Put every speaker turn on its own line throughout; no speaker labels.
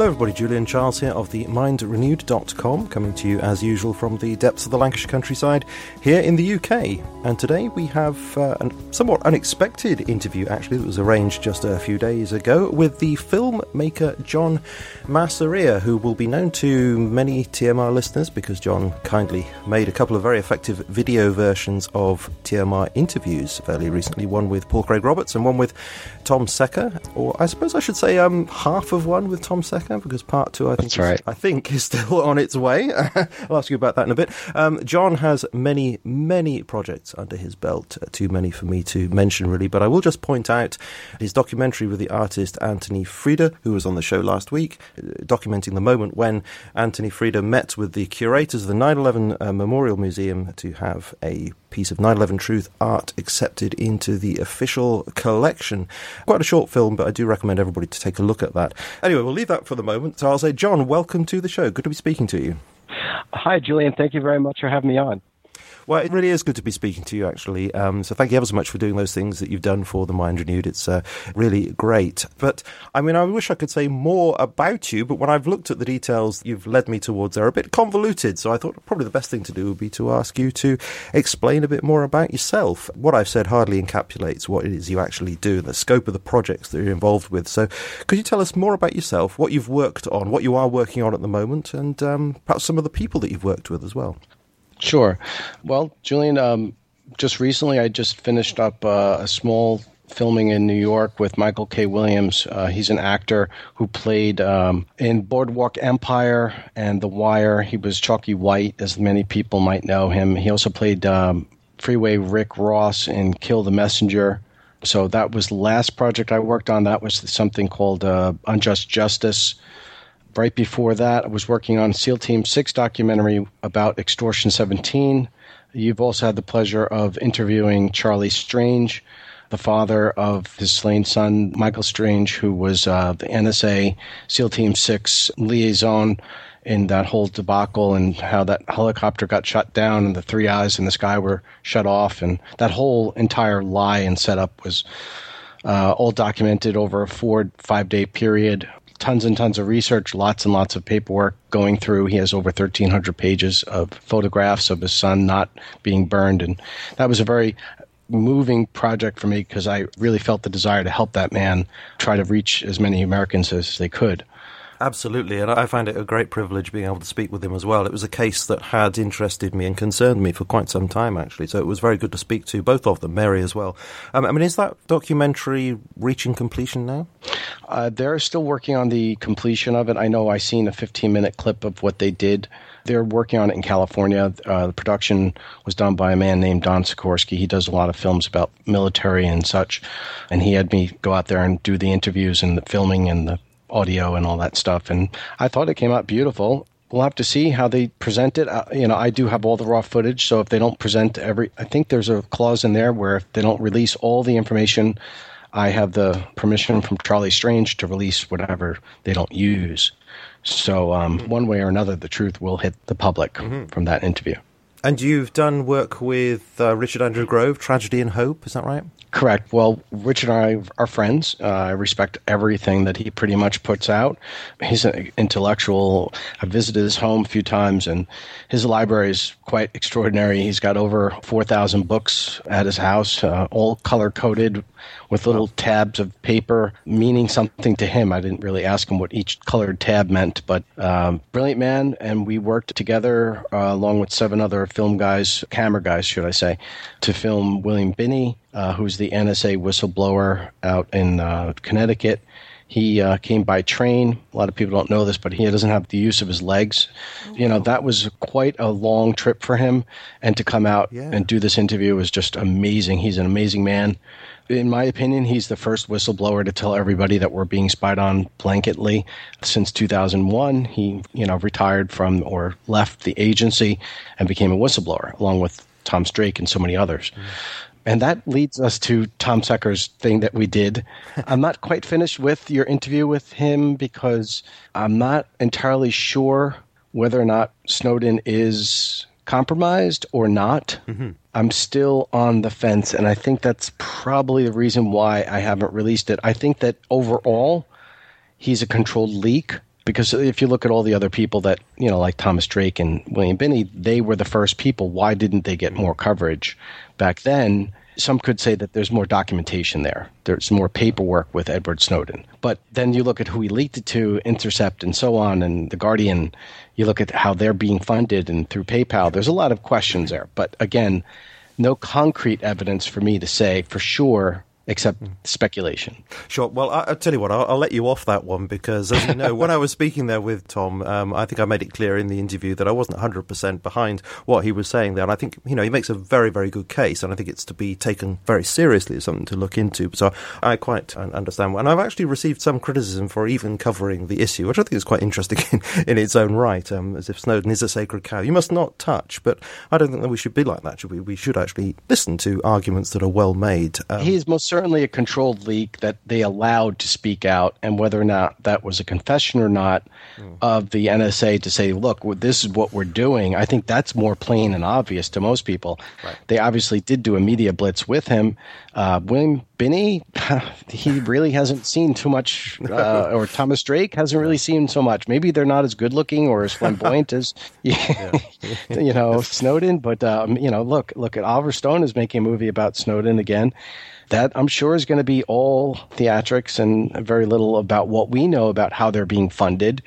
Hello, everybody. Julian Charles here of the MindRenewed.com, coming to you as usual from the depths of the Lancashire countryside here in the UK. And today we have uh, a somewhat unexpected interview, actually, that was arranged just a few days ago with the filmmaker John Massaria, who will be known to many TMR listeners because John kindly made a couple of very effective video versions of TMR interviews fairly recently one with Paul Craig Roberts and one with Tom Secker, or I suppose I should say um, half of one with Tom Secker because part two, I think,
right.
is, I think, is still on its way. I'll ask you about that in a bit. Um, John has many, many projects under his belt. Uh, too many for me to mention, really. But I will just point out his documentary with the artist Anthony Freda, who was on the show last week, uh, documenting the moment when Anthony Freda met with the curators of the 9/11 uh, Memorial Museum to have a piece of 9/11 truth art accepted into the official collection. Quite a short film, but I do recommend everybody to take a look at that. Anyway, we'll leave that for the moment. So I'll say, John, welcome to the show. Good to be speaking to you.
Hi, Julian. Thank you very much for having me on.
Well, it really is good to be speaking to you, actually. Um, so thank you ever so much for doing those things that you've done for the Mind Renewed. It's uh, really great. But I mean, I wish I could say more about you, but when I've looked at the details you've led me towards, they're a bit convoluted. So I thought probably the best thing to do would be to ask you to explain a bit more about yourself. What I've said hardly encapsulates what it is you actually do and the scope of the projects that you're involved with. So could you tell us more about yourself, what you've worked on, what you are working on at the moment, and um, perhaps some of the people that you've worked with as well?
Sure. Well, Julian, um, just recently I just finished up uh, a small filming in New York with Michael K. Williams. Uh, he's an actor who played um, in Boardwalk Empire and The Wire. He was Chalky White, as many people might know him. He also played um, Freeway Rick Ross in Kill the Messenger. So that was the last project I worked on. That was something called uh, Unjust Justice right before that, I was working on SEAL Team 6 documentary about Extortion 17. You've also had the pleasure of interviewing Charlie Strange, the father of his slain son, Michael Strange, who was uh, the NSA SEAL Team 6 liaison in that whole debacle and how that helicopter got shut down and the three eyes in the sky were shut off. And that whole entire lie and setup was uh, all documented over a four, five day period tons and tons of research, lots and lots of paperwork going through. He has over 1,300 pages of photographs of his son not being burned. And that was a very moving project for me because I really felt the desire to help that man try to reach as many Americans as they could.
Absolutely, and I find it a great privilege being able to speak with him as well. It was a case that had interested me and concerned me for quite some time, actually. So it was very good to speak to both of them, Mary as well. Um, I mean, is that documentary reaching completion now?
Uh, they're still working on the completion of it. I know I seen a 15 minute clip of what they did. They're working on it in California. Uh, the production was done by a man named Don Sikorsky. He does a lot of films about military and such, and he had me go out there and do the interviews and the filming and the audio and all that stuff. And I thought it came out beautiful. We'll have to see how they present it. Uh, you know, I do have all the raw footage, so if they don't present every, I think there's a clause in there where if they don't release all the information, I have the permission from Charlie Strange to release whatever they don't use. So um, one way or another, the truth will hit the public mm-hmm. from that interview.
And you've done work with uh, Richard Andrew Grove, Tragedy and Hope, is that right?
Correct. Well, Richard and I are friends. Uh, I respect everything that he pretty much puts out. He's an intellectual. I've visited his home a few times, and his library is quite extraordinary. He's got over 4,000 books at his house, uh, all color coded with little tabs of paper meaning something to him. I didn't really ask him what each colored tab meant, but um, brilliant man. And we worked together uh, along with seven other film guys, camera guys, should I say, to film William Binney, uh, who's the NSA whistleblower out in uh, Connecticut. He uh, came by train. A lot of people don't know this, but he doesn't have the use of his legs. You know, that was quite a long trip for him. And to come out yeah. and do this interview was just amazing. He's an amazing man in my opinion, he's the first whistleblower to tell everybody that we're being spied on blanketly. Since 2001, he, you know, retired from or left the agency and became a whistleblower, along with Tom Drake and so many others. Mm. And that leads us to Tom Secker's thing that we did. I'm not quite finished with your interview with him because I'm not entirely sure whether or not Snowden is compromised or not. Mm-hmm. I'm still on the fence, and I think that's probably the reason why I haven't released it. I think that overall, he's a controlled leak. because if you look at all the other people that you know like thomas drake and william binney they were the first people why didn't they get more coverage back then some could say that there's more documentation there. There's more paperwork with Edward Snowden. But then you look at who he leaked it to, Intercept, and so on, and The Guardian. You look at how they're being funded and through PayPal. There's a lot of questions there. But again, no concrete evidence for me to say for sure except speculation.
Sure. Well, I, will tell you what, I'll, I'll, let you off that one because, as you know, when I was speaking there with Tom, um, I think I made it clear in the interview that I wasn't 100% behind what he was saying there. And I think, you know, he makes a very, very good case. And I think it's to be taken very seriously as something to look into. So I quite understand. And I've actually received some criticism for even covering the issue, which I think is quite interesting in, in its own right, um, as if Snowden is a sacred cow. You must not touch. But I don't think that we should be like that, should we? We should actually listen to arguments that are well made.
Um, he is most certainly certainly a controlled leak that they allowed to speak out, and whether or not that was a confession or not mm. of the NSA to say, look, this is what we're doing, I think that's more plain and obvious to most people. Right. They obviously did do a media blitz with him. Uh, William Binney, he really hasn't seen too much, uh, or Thomas Drake hasn't really seen so much. Maybe they're not as good looking or as flamboyant as, you know, Snowden. But um, you know, look, look at Oliver Stone is making a movie about Snowden again that I'm sure is going to be all theatrics and very little about what we know about how they're being funded.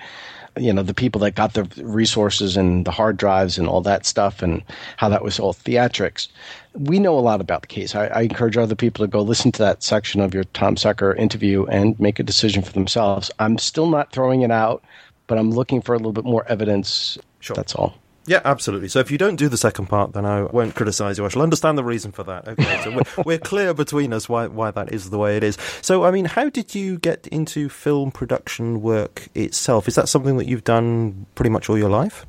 You know, the people that got the resources and the hard drives and all that stuff and how that was all theatrics. We know a lot about the case. I, I encourage other people to go listen to that section of your Tom Secker interview and make a decision for themselves. I'm still not throwing it out, but I'm looking for a little bit more evidence. Sure. That's all.
Yeah, absolutely. So if you don't do the second part, then I won't criticise you. I shall understand the reason for that. Okay, so we're, we're, clear between us why why that is the way it is. So I mean, how did you get into film production work itself? Is that something that you've done pretty much all your life?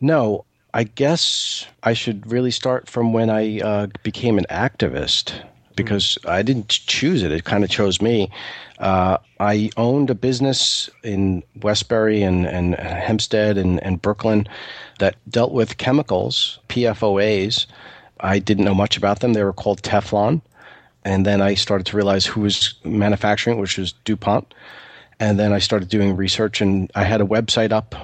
No, I guess I should really start from when I uh, became an activist because I didn't choose it. It kind of chose me. Uh, I owned a business in Westbury and, and Hempstead and, and Brooklyn that dealt with chemicals, PFOAs. I didn't know much about them. They were called Teflon. And then I started to realize who was manufacturing, which was DuPont. And then I started doing research, and I had a website up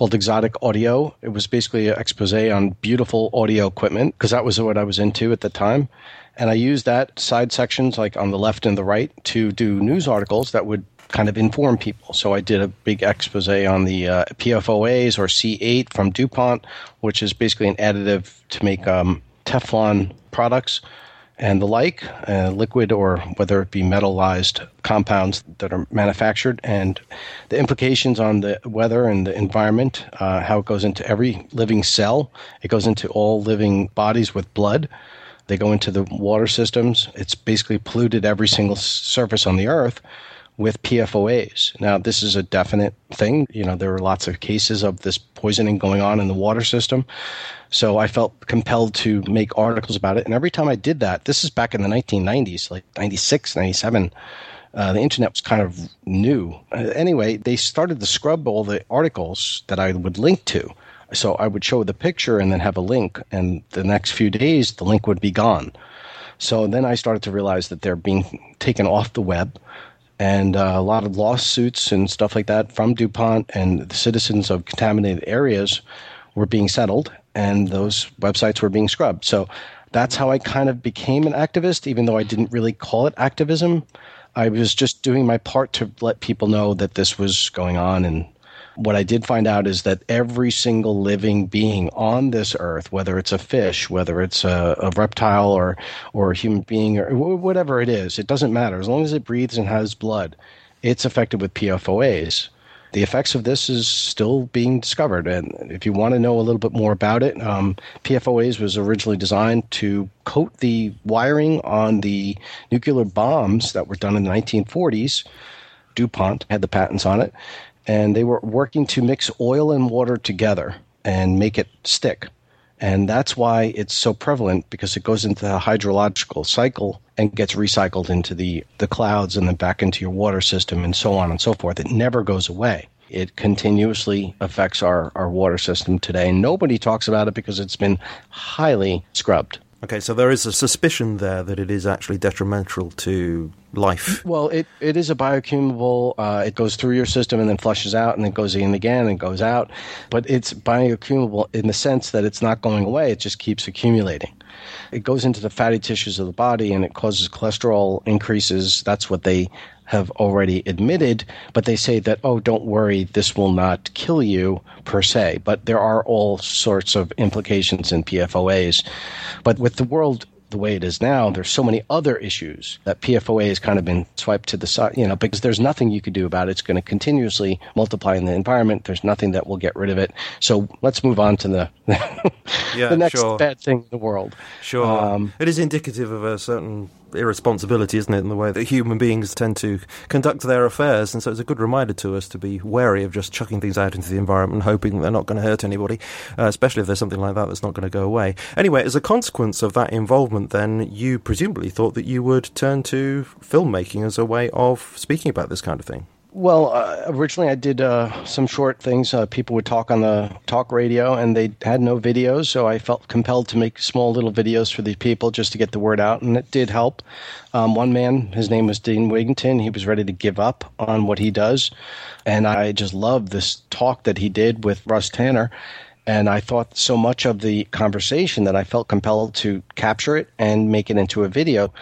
called Exotic Audio. It was basically an expose on beautiful audio equipment because that was what I was into at the time. And I used that side sections, like on the left and the right, to do news articles that would kind of inform people. So I did a big expose on the uh, PFOAs or C8 from DuPont, which is basically an additive to make um, Teflon products and the like, uh, liquid or whether it be metallized compounds that are manufactured, and the implications on the weather and the environment, uh, how it goes into every living cell. It goes into all living bodies with blood. They go into the water systems. It's basically polluted every single surface on the earth with PFOAs. Now, this is a definite thing. You know, there were lots of cases of this poisoning going on in the water system. So I felt compelled to make articles about it. And every time I did that, this is back in the 1990s, like 96, 97. Uh, the internet was kind of new. Uh, anyway, they started to scrub all the articles that I would link to. So I would show the picture and then have a link, and the next few days the link would be gone. So then I started to realize that they're being taken off the web, and uh, a lot of lawsuits and stuff like that from DuPont and the citizens of contaminated areas were being settled, and those websites were being scrubbed. So that's how I kind of became an activist, even though I didn't really call it activism. I was just doing my part to let people know that this was going on and what I did find out is that every single living being on this earth, whether it's a fish, whether it's a, a reptile or or a human being or whatever it is, it doesn't matter. As long as it breathes and has blood, it's affected with PFOAs. The effects of this is still being discovered, and if you want to know a little bit more about it, um, PFOAs was originally designed to coat the wiring on the nuclear bombs that were done in the 1940s. DuPont had the patents on it and they were working to mix oil and water together and make it stick. And that's why it's so prevalent because it goes into the hydrological cycle and gets recycled into the, the clouds and then back into your water system and so on and so forth. It never goes away. It continuously affects our, our water system today. Nobody talks about it because it's been highly scrubbed.
Okay, so there is a suspicion there that it is actually detrimental to life.
Well, it, it is a bioaccumulable. Uh, it goes through your system and then flushes out and then goes in again and goes out. But it's bioaccumulable in the sense that it's not going away, it just keeps accumulating. It goes into the fatty tissues of the body and it causes cholesterol increases. That's what they have already admitted, but they say that, oh, don't worry, this will not kill you per se. But there are all sorts of implications in PFOAs. But with the world the way it is now, there's so many other issues that PFOA has kind of been swiped to the side, you know, because there's nothing you could do about it. It's going to continuously multiply in the environment. There's nothing that will get rid of it. So let's move on to the yeah, the next sure. bad thing in the world.
Sure. Um, it is indicative of a certain irresponsibility, isn't it, in the way that human beings tend to conduct their affairs. And so it's a good reminder to us to be wary of just chucking things out into the environment, hoping they're not going to hurt anybody, uh, especially if there's something like that that's not going to go away. Anyway, as a consequence of that involvement, then you presumably thought that you would turn to filmmaking as a way of speaking about this kind of thing.
Well, uh, originally I did uh, some short things. Uh, people would talk on the talk radio, and they had no videos, so I felt compelled to make small little videos for these people just to get the word out, and it did help. Um, one man, his name was Dane Wigington. He was ready to give up on what he does, and I just loved this talk that he did with Russ Tanner. And I thought so much of the conversation that I felt compelled to capture it and make it into a video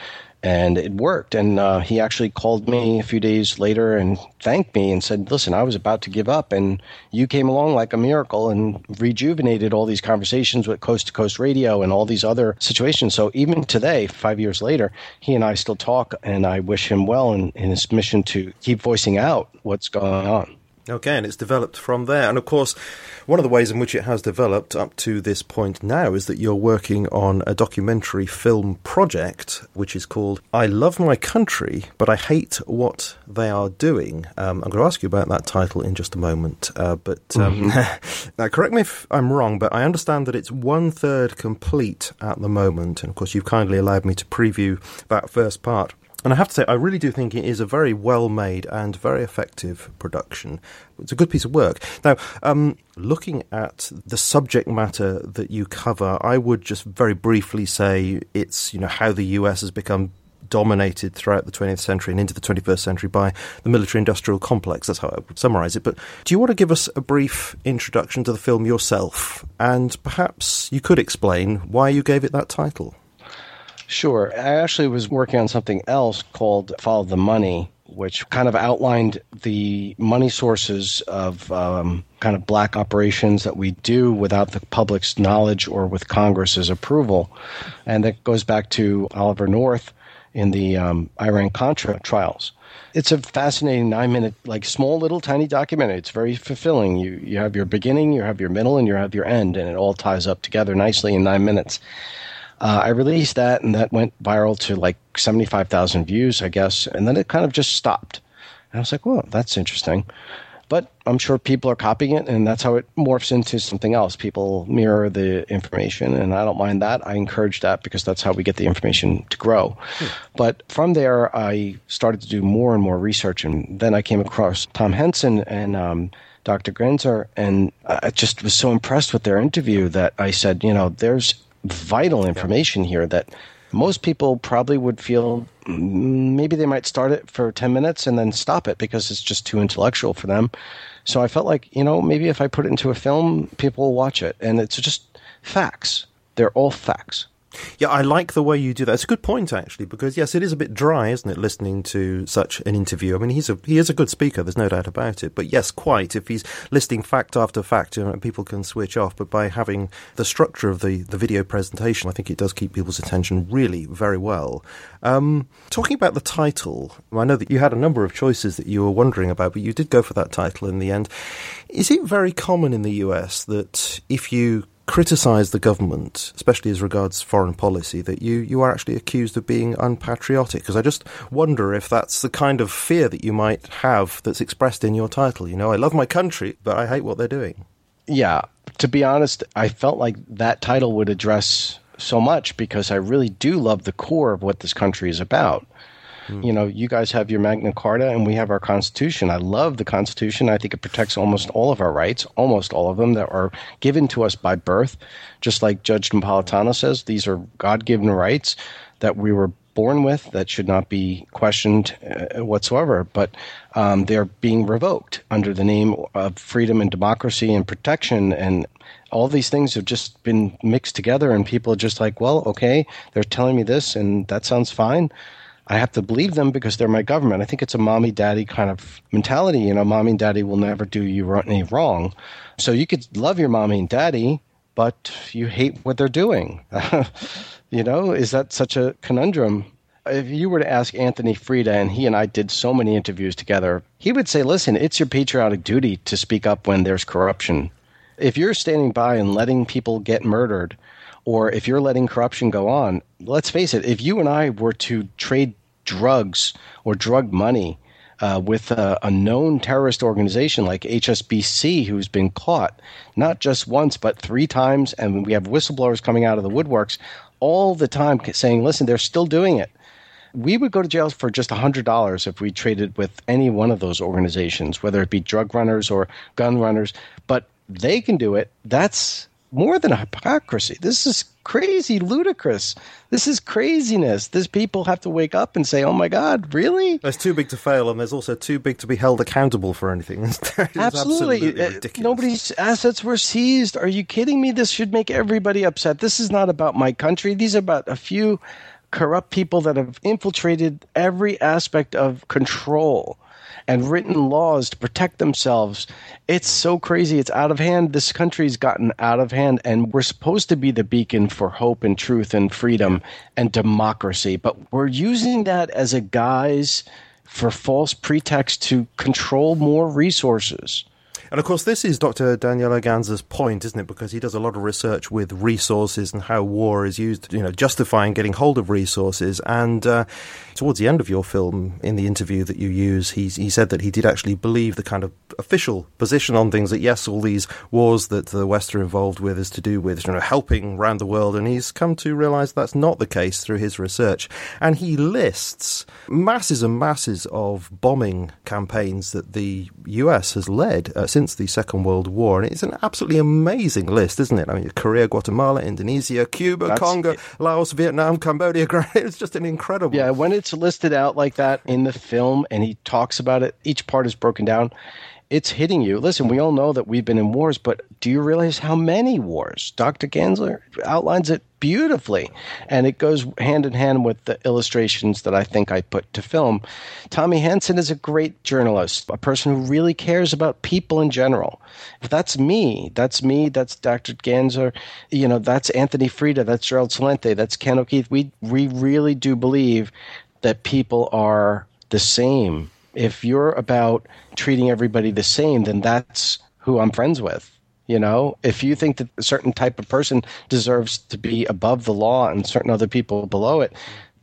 and it worked. And uh, he actually called me a few days later and thanked me and said, "Listen, I was about to give up, and you came along like a miracle and rejuvenated all these conversations with Coast to Coast Radio and all these other situations." So even today, five years later, he and I still talk, and I wish him well in, in his mission to keep voicing out what's going on.
Okay, and it's developed from there. And of course, one of the ways in which it has developed up to this point now is that you're working on a documentary film project which is called I Love My Country, but I Hate What They Are Doing. Um, I'm going to ask you about that title in just a moment. Uh, but um, mm-hmm. now, correct me if I'm wrong, but I understand that it's one third complete at the moment. And of course, you've kindly allowed me to preview that first part. And I have to say, I really do think it is a very well made and very effective production. It's a good piece of work. Now, um, looking at the subject matter that you cover, I would just very briefly say it's you know how the US has become dominated throughout the 20th century and into the 21st century by the military industrial complex. That's how I would summarize it. But do you want to give us a brief introduction to the film yourself? And perhaps you could explain why you gave it that title.
Sure. I actually was working on something else called Follow the Money, which kind of outlined the money sources of um, kind of black operations that we do without the public's knowledge or with Congress's approval. And that goes back to Oliver North in the um, Iran Contra trials. It's a fascinating nine minute, like small little tiny documentary. It's very fulfilling. You you have your beginning, you have your middle, and you have your end, and it all ties up together nicely in nine minutes. Uh, I released that, and that went viral to like 75,000 views, I guess. And then it kind of just stopped. And I was like, well, that's interesting. But I'm sure people are copying it, and that's how it morphs into something else. People mirror the information, and I don't mind that. I encourage that because that's how we get the information to grow. Hmm. But from there, I started to do more and more research, and then I came across Tom Hansen and um, Dr. Ganser, and I just was so impressed with their interview that I said, you know, there's vital information here that most people probably would feel mm, maybe they might start it for 10 minutes and then stop it because it's just too intellectual for them. So I felt like, you know, maybe if I put it into a film, people will watch it. And it's just facts. They're all facts.
Yeah, I like the way you do that. It's a good point actually, because yes, it is a bit dry, isn't it, listening to such an interview? I mean, he's a he is a good speaker. There's no doubt about it. But yes, quite. If he's listing fact after fact, you know, people can switch off. But by having the structure of the the video presentation, I think it does keep people's attention really very well. Um, talking about the title, I know that you had a number of choices that you were wondering about, but you did go for that title in the end. Is it very common in the US that if you criticise the government, especially as regards foreign policy, that you, you are actually accused of being unpatriotic. Because I just wonder if that's the kind of fear that you might have that's expressed in your title. You know, I love my country, but I hate what they're doing.
Yeah. To be honest, I felt like that title would address so much because I really do love the core of what this country is about. Mm. You know, you guys have your Magna Carta and we have our Constitution. I love the Constitution. I think it protects almost all of our rights, almost all of them that are given to us by birth. Just like Judge Napolitano says, these are God given rights that we were born with that should not be questioned uh, whatsoever, but um, they're being revoked under the name of freedom and democracy and protection. And all these things have just been mixed together, and people are just like, well, okay, they're telling me this, and that sounds fine. I have to believe them because they're my government. I think it's a mommy daddy kind of mentality. You know, mommy and daddy will never do you any wrong. So you could love your mommy and daddy, but you hate what they're doing. You know, is that such a conundrum? If you were to ask Anthony Freda, and he and I did so many interviews together, he would say, listen, it's your patriotic duty to speak up when there's corruption. If you're standing by and letting people get murdered, or if you're letting corruption go on, let's face it, if you and I were to trade drugs or drug money uh, with a, a, known terrorist organization like HSBC, who's been caught not just once but three times, and we have whistleblowers coming out of the woodworks all the time saying, listen, they're still doing it. We would go to jail for just $100 if we traded with any one of those organizations, whether it be drug runners or gun runners, but they can do it. That's more than a hypocrisy. This is crazy, ludicrous. This is craziness. These people have to wake up and say, "Oh my God, really?"
There's too big to fail, and there's also too big to be held accountable for anything.
absolutely, absolutely uh, nobody's assets were seized. Are you kidding me? This should make everybody upset. This is not about my country. These are about a few corrupt people that have infiltrated every aspect of control and written laws to protect themselves. It's so crazy. It's out of hand. This country's gotten out of hand, and we're supposed to be the beacon for hope and truth and freedom and democracy. But we're using that as a guise for false pretext to control more resources.
And of course, this is Dr. Daniel Ganser's point, isn't it? Because he does a lot of research with resources and how war is used, you know, justifying getting hold of resources. And uh, towards the end of your film, in the interview that you use, he, he said that he did actually believe the kind of official position on things that, yes, all these wars that the West are involved with is to do with, you know, helping around the world. And he's come to realize that's not the case through his research. And he lists masses and masses of bombing campaigns that the US has led uh, since the Second World War. And it's an absolutely amazing list, isn't it? I mean, Korea, Guatemala, Indonesia, Cuba, That's Congo, it. Laos, Vietnam, Cambodia. It's just an incredible.
Yeah, when it's listed out like that in the film and he talks about it, each part is broken down it's hitting you. Listen, we all know that we've been in wars, but do you realize how many wars? Dr. Ganser outlines it beautifully, and it goes hand in hand with the illustrations that I think I put to film. Tommy Hansen is a great journalist, a person who really cares about people in general. If that's me, that's me, that's Dr. Ganser, you know, that's Anthony Freda, that's Gerald Celente, that's Ken O'Keefe. We, we really do believe that people are the same if you're about treating everybody the same, then that's who I'm friends with. You know, if you think that a certain type of person deserves to be above the law and certain other people below it,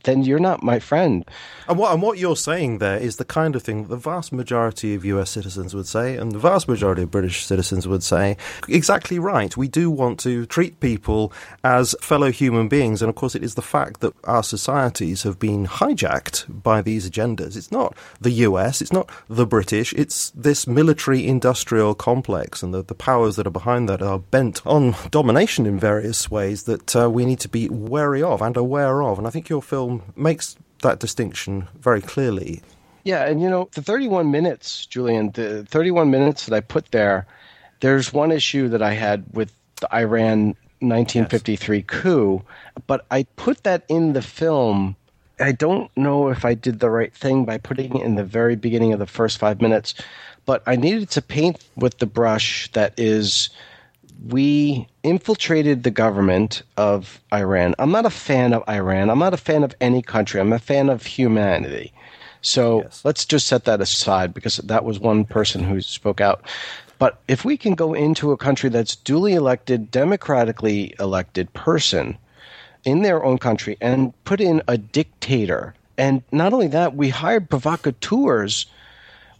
then you're not my friend.
And what, and what you're saying there is the kind of thing that the vast majority of US citizens would say, and the vast majority of British citizens would say, exactly right. We do want to treat people as fellow human beings. And of course, it is the fact that our societies have been hijacked by these agendas. It's not the US, it's not the British, it's this military industrial complex, and the, the powers that are behind that are bent on domination in various ways that uh, we need to be wary of and aware of. And I think your film makes that distinction very clearly.
Yeah, and you know, the 31 minutes, Julian, the 31 minutes that I put there, there's one issue that I had with the Iran 1953 yes. coup, but I put that in the film. I don't know if I did the right thing by putting it in the very beginning of the first five minutes, but I needed to paint with the brush that is we infiltrated the government of Iran. I'm not a fan of Iran. I'm not a fan of any country. I'm a fan of humanity. So yes. let's just set that aside because that was one person who spoke out. But if we can go into a country that's duly elected, democratically elected person in their own country and put in a dictator, and not only that, we hired provocateurs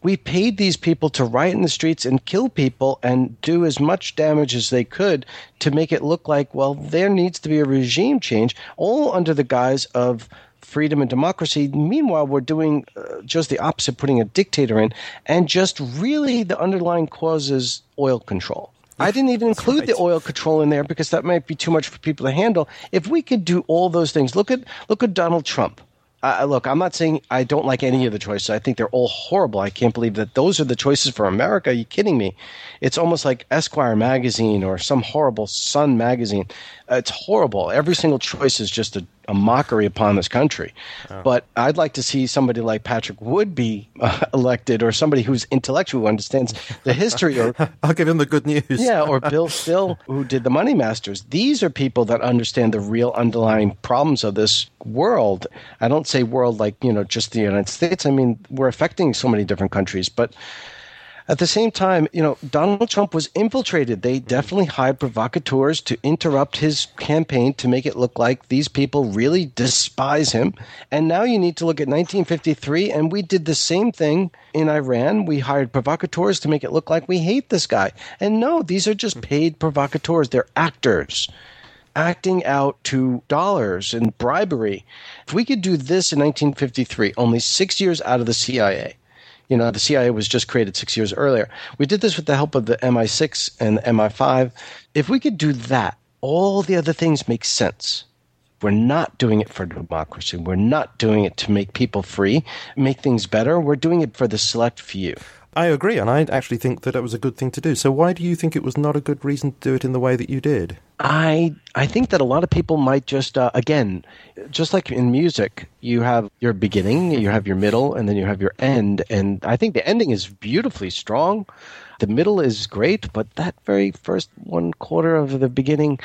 we paid these people to riot in the streets and kill people and do as much damage as they could to make it look like, well, there needs to be a regime change, all under the guise of freedom and democracy. Meanwhile, we're doing uh, just the opposite, putting a dictator in, and just really the underlying cause is oil control. I didn't even include right. the oil control in there because that might be too much for people to handle. If we could do all those things, look at look at Donald Trump. Uh, look, I'm not saying I don't like any of the choices. I think they're all horrible. I can't believe that those are the choices for America. Are you kidding me? It's almost like Esquire magazine or some horrible Sun magazine. It's horrible. Every single choice is just a a mockery upon this country. Oh. But I'd like to see somebody like Patrick Wood be uh, elected, or somebody who's intellectual, who understands the history. Or
I'll give him the good news.
yeah, or Bill Still, who did the Money Masters. These are people that understand the real underlying problems of this world. I don't say world like you know just the United States. I mean we're affecting so many different countries, but at the same time, you know, Donald Trump was infiltrated. They definitely hired provocateurs to interrupt his campaign to make it look like these people really despise him. And now you need to look at 1953, and we did the same thing in Iran. We hired provocateurs to make it look like we hate this guy. And no, these are just paid provocateurs, they're actors acting out to dollars and bribery. If we could do this in 1953, only six years out of the CIA, you know, the CIA was just created six years earlier. We did this with the help of the MI6 and the MI5. If we could do that, all the other things make sense. We're not doing it for democracy. We're not doing it to make people free, make things better. We're doing it for the select few.
I agree, and I actually think that it was a good thing to do. So, why do you think it was not a good reason to do it in the way that you did?
I I think that a lot of people might just uh, again, just like in music, you have your beginning, you have your middle, and then you have your end. And I think the ending is beautifully strong. The middle is great, but that very first one quarter of the beginning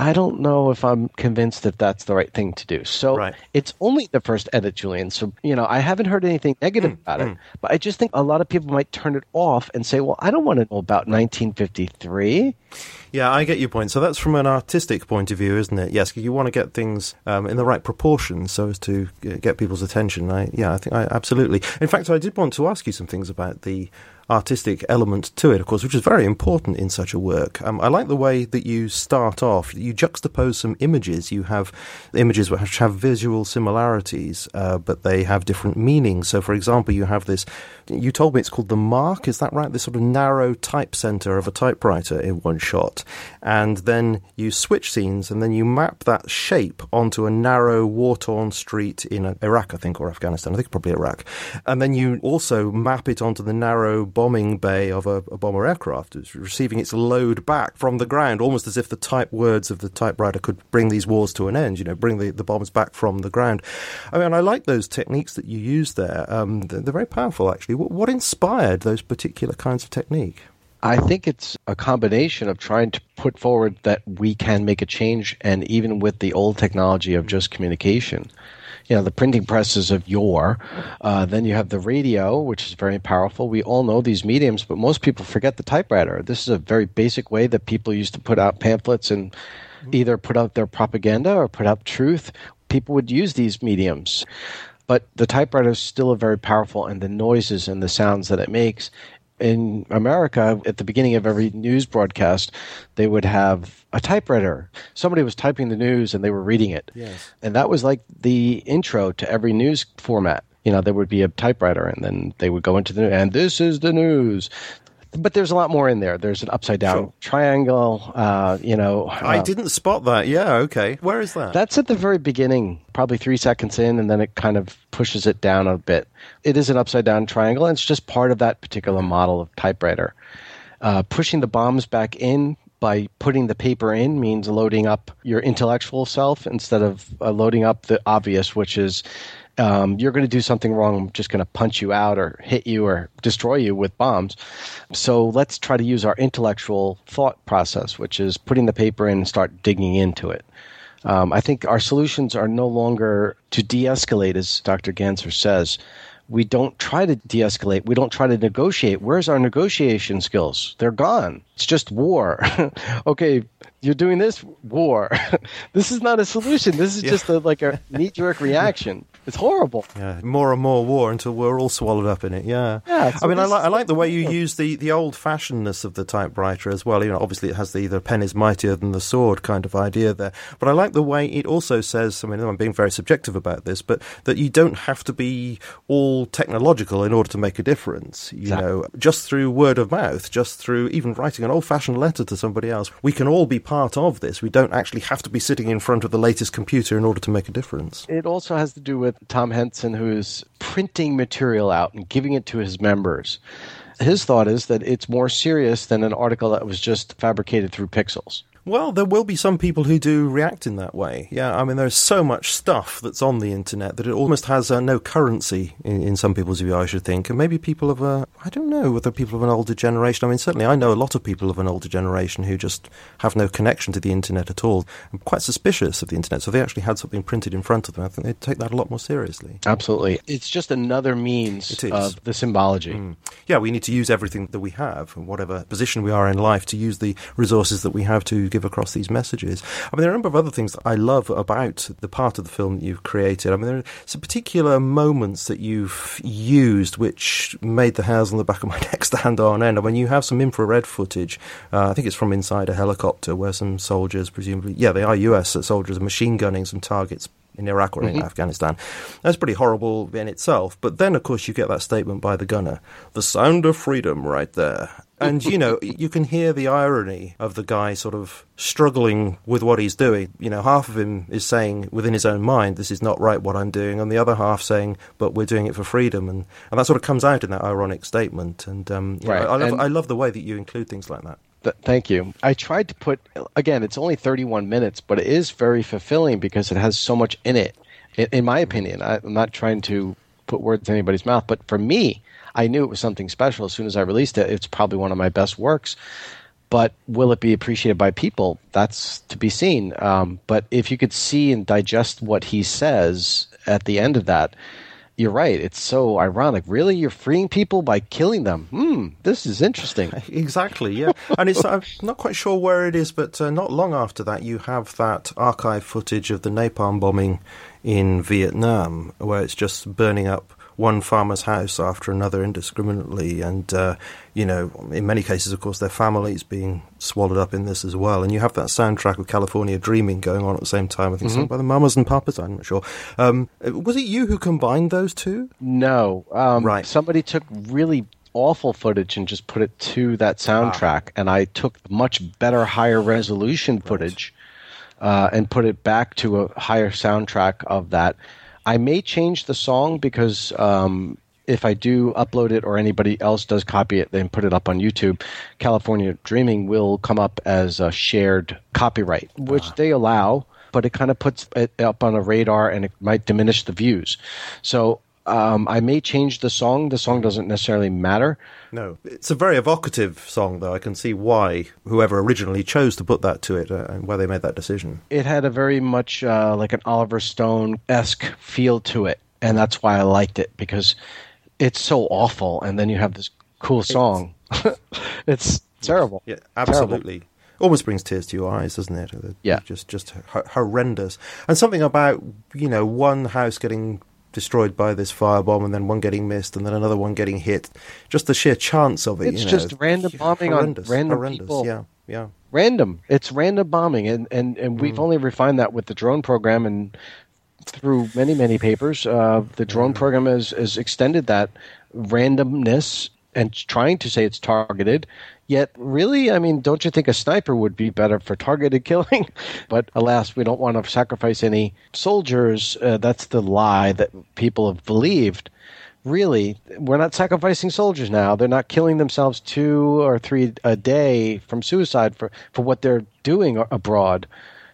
I don't know if I'm convinced that that's the right thing to do. So right. it's only the first edit, Julian. So, you know, I haven't heard anything negative mm, about mm. it, but I just think a lot of people might turn it off and say, well, I don't want to know about 1953.
Yeah, I get your point. So that's from an artistic point of view, isn't it? Yes, you want to get things um, in the right proportion so as to get people's attention. I, yeah, I think I absolutely. In fact, I did want to ask you some things about the artistic element to it, of course, which is very important in such a work. Um, I like the way that you start off. You juxtapose some images. You have images which have visual similarities, uh, but they have different meanings. So, for example, you have this. You told me it's called the mark. Is that right? This sort of narrow type center of a typewriter in one shot, and then you switch scenes, and then you map that shape onto a narrow war-torn street in Iraq, I think, or Afghanistan. I think probably Iraq, and then you also map it onto the narrow bombing bay of a, a bomber aircraft. It's receiving its load back from the ground, almost as if the type words of the typewriter could bring these wars to an end, you know, bring the, the bombs back from the ground. I mean, I like those techniques that you use there. Um, they're, they're very powerful, actually. What, what inspired those particular kinds of technique?
I think it's a combination of trying to put forward that we can make a change, and even with the old technology of just communication, you know the printing presses of yore. Uh, then you have the radio, which is very powerful. We all know these mediums, but most people forget the typewriter. This is a very basic way that people used to put out pamphlets and either put out their propaganda or put out truth. People would use these mediums. But the typewriter is still a very powerful, and the noises and the sounds that it makes in America, at the beginning of every news broadcast, they would have a typewriter. Somebody was typing the news and they were reading it.
Yes.
And that was like the intro to every news format. You know, there would be a typewriter and then they would go into the and this is the news but there's a lot more in there. There's an upside down sure. triangle. Uh, you know, uh,
I didn't spot that. Yeah, okay. Where is that?
That's at the very beginning, probably three seconds in, and then it kind of pushes it down a bit. It is an upside down triangle, and it's just part of that particular model of typewriter. Uh, pushing the bombs back in by putting the paper in means loading up your intellectual self instead of uh, loading up the obvious, which is um, you're going to do something wrong. I'm just going to punch you out or hit you or destroy you with bombs. So let's try to use our intellectual thought process, which is putting the paper in and start digging into it. Um, I think our solutions are no longer to de escalate, as Dr. Ganser says. We don't try to de escalate. We don't try to negotiate. Where's our negotiation skills? They're gone. It's just war. okay, you're doing this war. this is not a solution. This is yeah. just a, like a knee jerk reaction. It's horrible.
Yeah, more and more war until we're all swallowed up in it. Yeah.
Yeah,
I mean, I like I like the way you use the, the old fashionedness of the typewriter as well. You know, obviously it has the the pen is mightier than the sword kind of idea there. But I like the way it also says. I mean, I'm being very subjective about this, but that you don't have to be all technological in order to make a difference. You
Exactly.
know, just through word of mouth, just through even writing an old fashioned letter to somebody else, we can all be part of this. We don't actually have to be sitting in front of the latest computer in order to make a difference.
It also has to do with Tom Hansen, who is printing material out and giving it to his members. His thought is that it's more serious than an article that was just fabricated through pixels.
Well, there will be some people who do react in that way. Yeah, I mean, there's so much stuff that's on the internet that it almost has uh, no currency in, in some people's view, I should think. And maybe people of a, I don't know, whether people of an older generation. I mean, certainly I know a lot of people of an older generation who just have no connection to the internet at all. I'm quite suspicious of the internet. So if they actually had something printed in front of them, I think they'd take that a lot more seriously.
Absolutely. It's just another means of the symbology.
Yeah, we need to use everything that we have, and whatever position we are in life, to use the resources that we have to give across these messages. I mean, there are a number of other things that I love about the part of the film that you've created. I mean, there are some particular moments that you've used which made the hairs on the back of my neck stand on end. I mean, you have some infrared footage. Uh, I think it's from inside a helicopter where some soldiers, presumably, yeah, they are US soldiers, are machine gunning some targets in Iraq or in Afghanistan. That's pretty horrible in itself. But then, of course, you get that statement by the gunner the sound of freedom right there. And, you know, you can hear the irony of the guy sort of struggling with what he's doing. You know, half of him is saying within his own mind, this is not right what I'm doing, and the other half saying, but we're doing it for freedom. And, and that sort of comes out in that ironic statement. And, um, you know, I, love,
And-
I love the way that you include things like that.
Th- thank you. I tried to put, again, it's only 31 minutes, but it is very fulfilling because it has so much in it, in, in my opinion. I, I'm not trying to put words in anybody's mouth, but for me, I knew it was something special as soon as I released it. It's probably one of my best works. But will it be appreciated by people? That's to be seen. Um, but if you could see and digest what he says at the end of that, you're right. It's so ironic. Really, you're freeing people by killing them? Hmm, this is interesting.
Exactly, yeah. and it's I'm not quite sure where it is, but uh, not long after that, you have that archive footage of the napalm bombing in Vietnam, where it's just burning up one farmer's house after another indiscriminately, and uh, you know, in many cases, of course, their families being swallowed up in this as well. And you have that soundtrack of California Dreaming going on at the same time. I think sung by the Mamas and Papas. I'm not sure. Um, was it you who combined those two?
No. Um,
Right.
Somebody took really awful footage and just put it to that soundtrack, and I took much better, higher resolution footage uh, and put it back to a higher soundtrack of that. I may change the song because um, if I do upload it or anybody else does copy it, then put it up on YouTube, California Dreaming will come up as a shared copyright, which they allow, but it kind of puts it up on a radar and it might diminish the views. So um, I may change the song. The song doesn't necessarily matter.
No, it's a very evocative song, though. I can see why whoever originally chose to put that to it uh, and why they made that decision.
It had a very much uh, like an Oliver Stone esque feel to it, and that's why I liked it because it's so awful, and then you have this cool song. it's terrible.
Yeah,
Terrible.
absolutely. Almost brings tears to your eyes, doesn't it? Uh,
Yeah.
just just horrendous. And something about you know one house getting destroyed by this firebomb, and then one getting missed, and then another one getting hit. Just the sheer chance of it.
It's
you know,
just random bombing on random
horrendous.
people.
Yeah, yeah.
random. It's random bombing, and and and we've only refined that with the drone program and through many many papers. Uh, the drone program has has extended that randomness and trying to say it's targeted. Yet, really, I mean, don't you think a sniper would be better for targeted killing? but alas, we don't want to sacrifice any soldiers. Uh, that's the lie that people have believed really we're not sacrificing soldiers now they're not killing themselves two or three a day from suicide for, for what they're doing abroad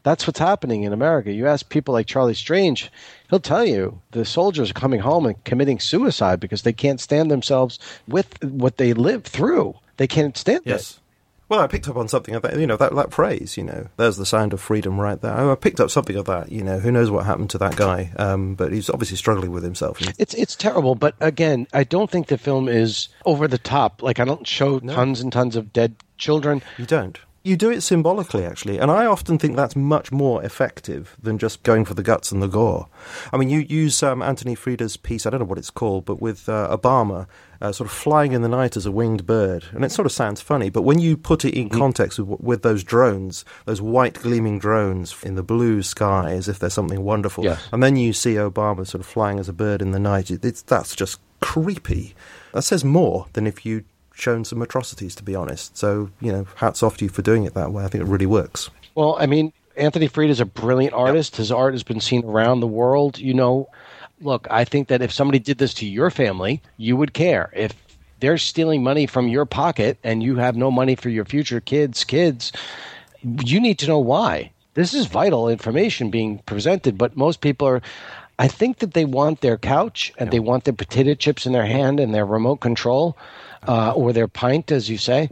that's what's happening in america you ask people like charlie strange he'll tell you the soldiers are coming home and committing suicide because they can't stand themselves with what they live through they can't stand it
Yes. Well, I picked up on something of that, you know, that, that phrase, you know, there's the sound of freedom right there. I picked up something of that, you know, who knows what happened to that guy, um, but he's obviously struggling with himself.
It's it's terrible, but again, I don't think the film is over the top. Like I don't show tons and tons of dead children.
you don't. You do it symbolically, actually, and I often think that's much more effective than just going for the guts and the gore. I mean, you use um, Anthony Freda's piece, I don't know what it's called, but with uh, Obama uh, sort of flying in the night as a winged bird, and it sort of sounds funny, but when you put it in mm. context with, with those drones, those white gleaming drones in the blue sky, as if there's something wonderful,
yes.
and then you see Obama sort of flying as a bird in the night, it, it's, that's just creepy. That says more than if you shown some atrocities, to be honest. So, you know, hats off to you for doing it that way. I think it really works.
Well, I mean, Anthony Freda is a brilliant artist. Yep. His art has been seen around the world. You know, look, I think that if somebody did this to your family, you would care. If they're stealing money from your pocket and you have no money for your future kids' kids, you need to know why. This is vital information being presented, but most people are. I think that they want their couch and they want their potato chips in their hand and their remote control uh, or their pint, as you say,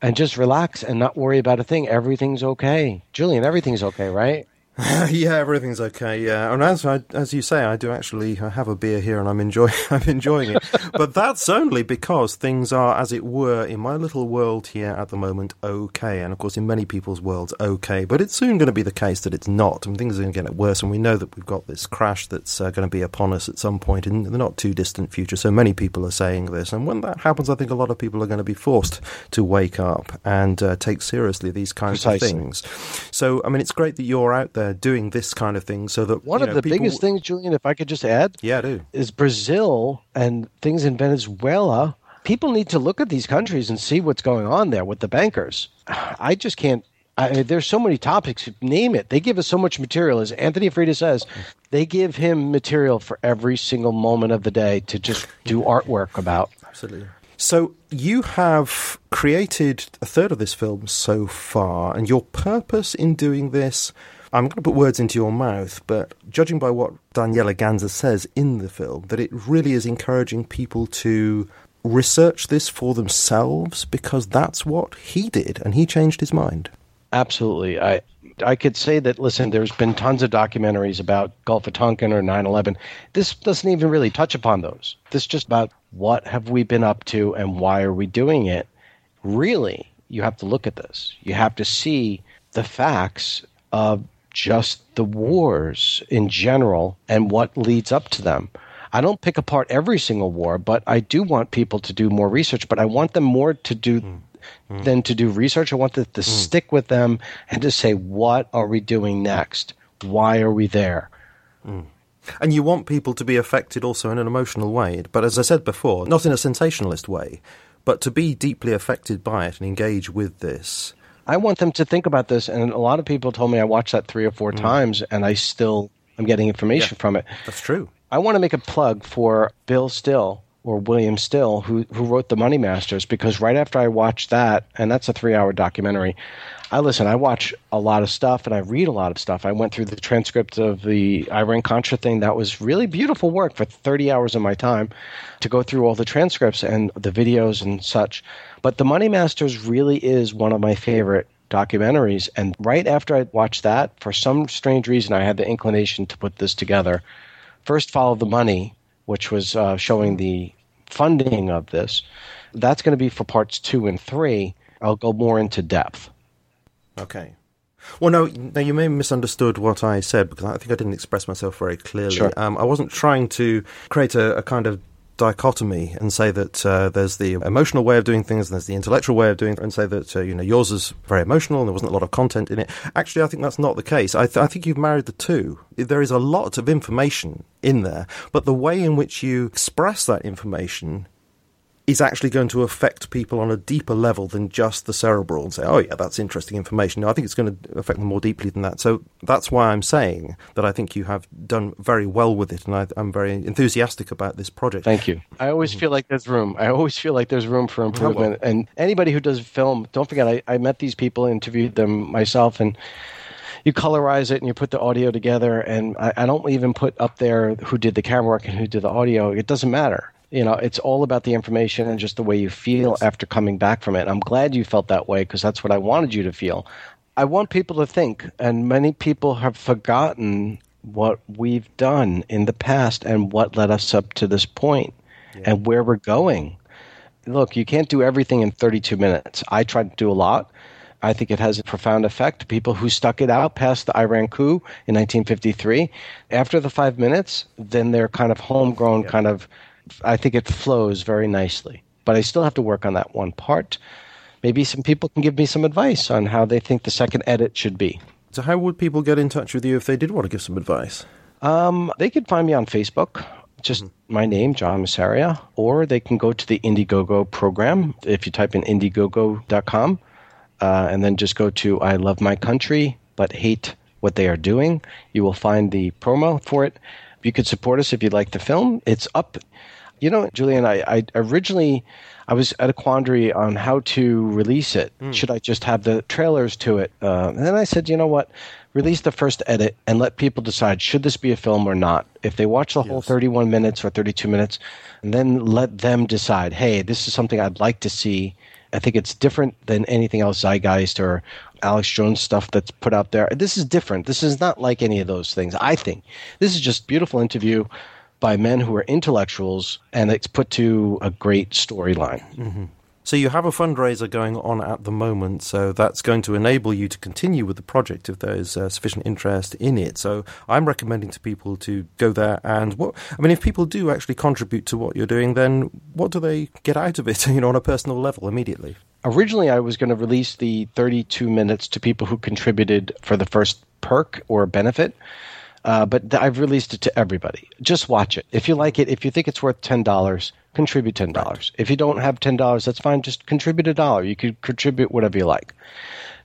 and just relax and not worry about a thing. Everything's okay. Julian, everything's okay, right?
yeah, everything's okay. Yeah, and as I, as you say, I do actually have a beer here, and I'm enjoying I'm enjoying it. but that's only because things are, as it were, in my little world here at the moment, okay, and of course in many people's worlds, okay. But it's soon going to be the case that it's not, and things are going to get worse. And we know that we've got this crash that's uh, going to be upon us at some point in the not too distant future. So many people are saying this, and when that happens, I think a lot of people are going to be forced to wake up and uh, take seriously these kinds Precisely. of things. So, I mean, it's great that you're out there uh, doing this kind of thing so that
one of
know,
the
people...
biggest things, Julian, if I could just add,
yeah, I do,
is Brazil and things in Venezuela. People need to look at these countries and see what's going on there with the bankers. I just can't. I, there's so many topics. Name it. They give us so much material. As Anthony Freda says, they give him material for every single moment of the day to just do artwork about.
Absolutely. So you have created a third of this film so far, and your purpose in doing this I'm going to put words into your mouth, but judging by what Daniele Ganser says in the film, that it really is encouraging people to research this for themselves because that's what he did and he changed his mind.
Absolutely. I I could say that listen, there's been tons of documentaries about Gulf of Tonkin or 9/11. This doesn't even really touch upon those. This is just about what have we been up to and why are we doing it? Really, you have to look at this. You have to see the facts of just the wars in general and what leads up to them. I don't pick apart every single war, but I do want people to do more research. But I want them more to do mm. Mm. than to do research. I want them to mm. stick with them and to say, what are we doing next? Why are we there?
Mm. And you want people to be affected also in an emotional way, but as I said before, not in a sensationalist way, but to be deeply affected by it and engage with this.
I want them to think about this. And a lot of people told me I watched that three or four mm. times, and I still am getting information
yeah,
from it.
That's true.
I want to make a plug for Bill Still or William Still, who who wrote The Money Masters, because right after I watched that, and that's a three hour documentary, I listen, I watch a lot of stuff and I read a lot of stuff. I went through the transcript of the Iran Contra thing. That was really beautiful work for 30 hours of my time to go through all the transcripts and the videos and such. But The Money Masters really is one of my favorite documentaries. And right after I watched that, for some strange reason, I had the inclination to put this together. First, Follow the Money, which was uh, showing the funding of this. That's going to be for parts two and three. I'll go more into depth.
Okay. Well, no, now you may have misunderstood what I said because I think I didn't express myself very clearly.
Sure.
Um, I wasn't trying to create a, a kind of dichotomy and say that uh, there's the emotional way of doing things and there's the intellectual way of doing and say that uh, you know yours is very emotional and there wasn't a lot of content in it. Actually i think that's not the case. I, th- I think you've married the two. There is a lot of information in there but the way in which you express that information is actually going to affect people on a deeper level than just the cerebral and say, oh, yeah, that's interesting information. No, I think it's going to affect them more deeply than that. So that's why I'm saying that I think you have done very well with it, and I, am very enthusiastic about this project.
Thank you. I always feel like there's room. I always feel like there's room for improvement. Well. And anybody who does film, don't forget, I, I met these people, interviewed them myself, and you colorize it and you put the audio together and I, I, don't even put up there who did the camera work and who did the audio it doesn't matter you know, it's all about the information and just the way you feel after coming back from it. I'm glad you felt that way because that's what I wanted you to feel. I want people to think, and many people have forgotten what we've done in the past and what led us up to this point yeah. and where we're going. Look, you can't do everything in 32 minutes. I tried to do a lot. I think it has a profound effect. People who stuck it out past the Iran coup in 1953, after the five minutes, then they're kind of homegrown, yeah. kind of, I think it flows very nicely. But I still have to work on that one part. Maybe some people can give me some advice on how they think the second edit should be.
So, how would people get in touch with you if they did want to give some advice?
Um, they could find me on Facebook just mm-hmm. my name, John Massaria, or they can go to the Indiegogo program. If you type in indiegogo.com uh, and then just go to I love my country but hate what they are doing, you will find the promo for it. You could support us if you like the film. It's up. You know, Julian, I, I originally I was at a quandary on how to release it. Mm. Should I just have the trailers to it? Uh, and then I said, you know what? release the first edit and let people decide should this be a film or not. If they watch the yes. whole 31 minutes or 32 minutes, and then let them decide, hey, this is something I'd like to see. I think it's different than anything else Zeitgeist or Alex Jones stuff that's put out there. This is different. This is not like any of those things, I think. This is just beautiful interview by men who are intellectuals, and it's put to a great storyline.
Mm-hmm. So you have a fundraiser going on at the moment, so that's going to enable you to continue with the project if there is uh, sufficient interest in it. So I'm recommending to people to go there and what I mean, if people do actually contribute to what you're doing, then what do they get out of it? You know, on a personal level immediately.
Originally, I was going to release the 32 minutes to people who contributed for the first perk or benefit. Uh, but th- I've released it to everybody. Just watch it. If you like it, if you think it's worth ten dollars, contribute ten dollars. If you don't have ten dollars, that's fine. Just contribute a dollar. You could contribute whatever you like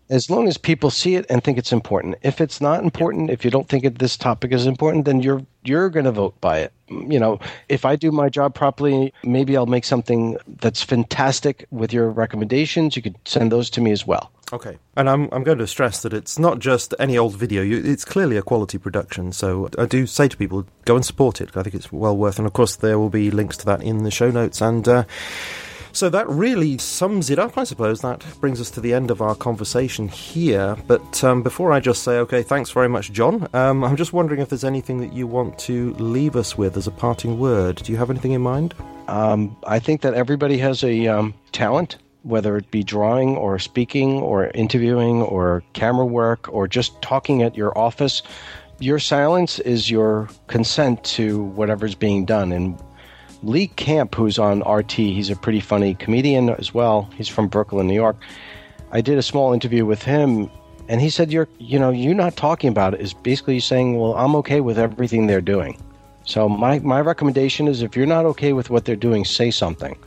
as long as people see it and think it's important. If it's not important, if you don't think it, this topic is important, then you're you're going to vote by it. You know, if I do my job properly, maybe I'll make something that's fantastic with your recommendations. You could send those to me as well.
Okay, and I'm I'm going to stress that it's not just any old video. it's clearly a quality production. So I do say to people, go and support it. I think it's well worth. And of course, there will be links to that in the show notes. And uh, so that really sums it up, I suppose. That brings us to the end of our conversation here. But um, before I just say, okay, thanks very much, John, um, I'm just wondering if there's anything that you want to leave us with as a parting word. Do you have anything in mind?
Um, I think that everybody has a um, talent, whether it be drawing or speaking or interviewing or camera work or just talking at your office. Your silence is your consent to whatever's being done. And Lee Camp, who's on RT, he's a pretty funny comedian as well. He's from Brooklyn, New York. I did a small interview with him, and he said, "You're, you know, you're not talking about it is basically saying, well, I'm okay with everything they're doing." So my my recommendation is, if you're not okay with what they're doing, say something,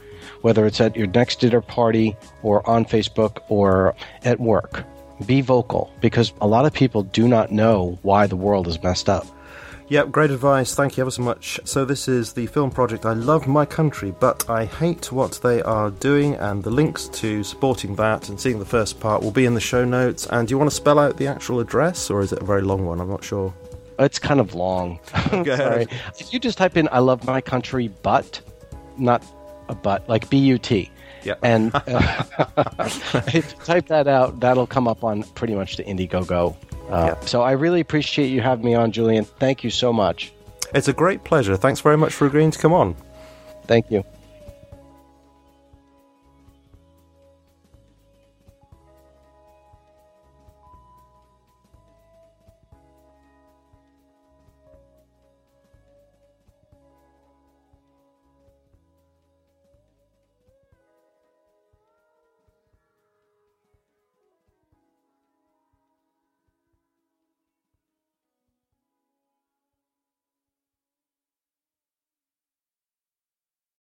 whether it's at your next dinner party or on Facebook or at work. Be vocal because a lot of people do not know why the world is messed up.
Yep, great advice. Thank you ever so much. So, this is the film project I Love My Country, but I Hate What They Are Doing, and the links to supporting that and seeing the first part will be in the show notes. And do you want to spell out the actual address, or is it a very long one? I'm not sure.
It's kind of long. Sorry. If you just type in I Love My Country, but, not a but, like B U T.
Yeah.
And uh, type that out, that'll come up on pretty much the Indiegogo uh, yeah. So I really appreciate you having me on, Julian. Thank you so much.
It's a great pleasure. Thanks very much for agreeing to come on.
Thank you.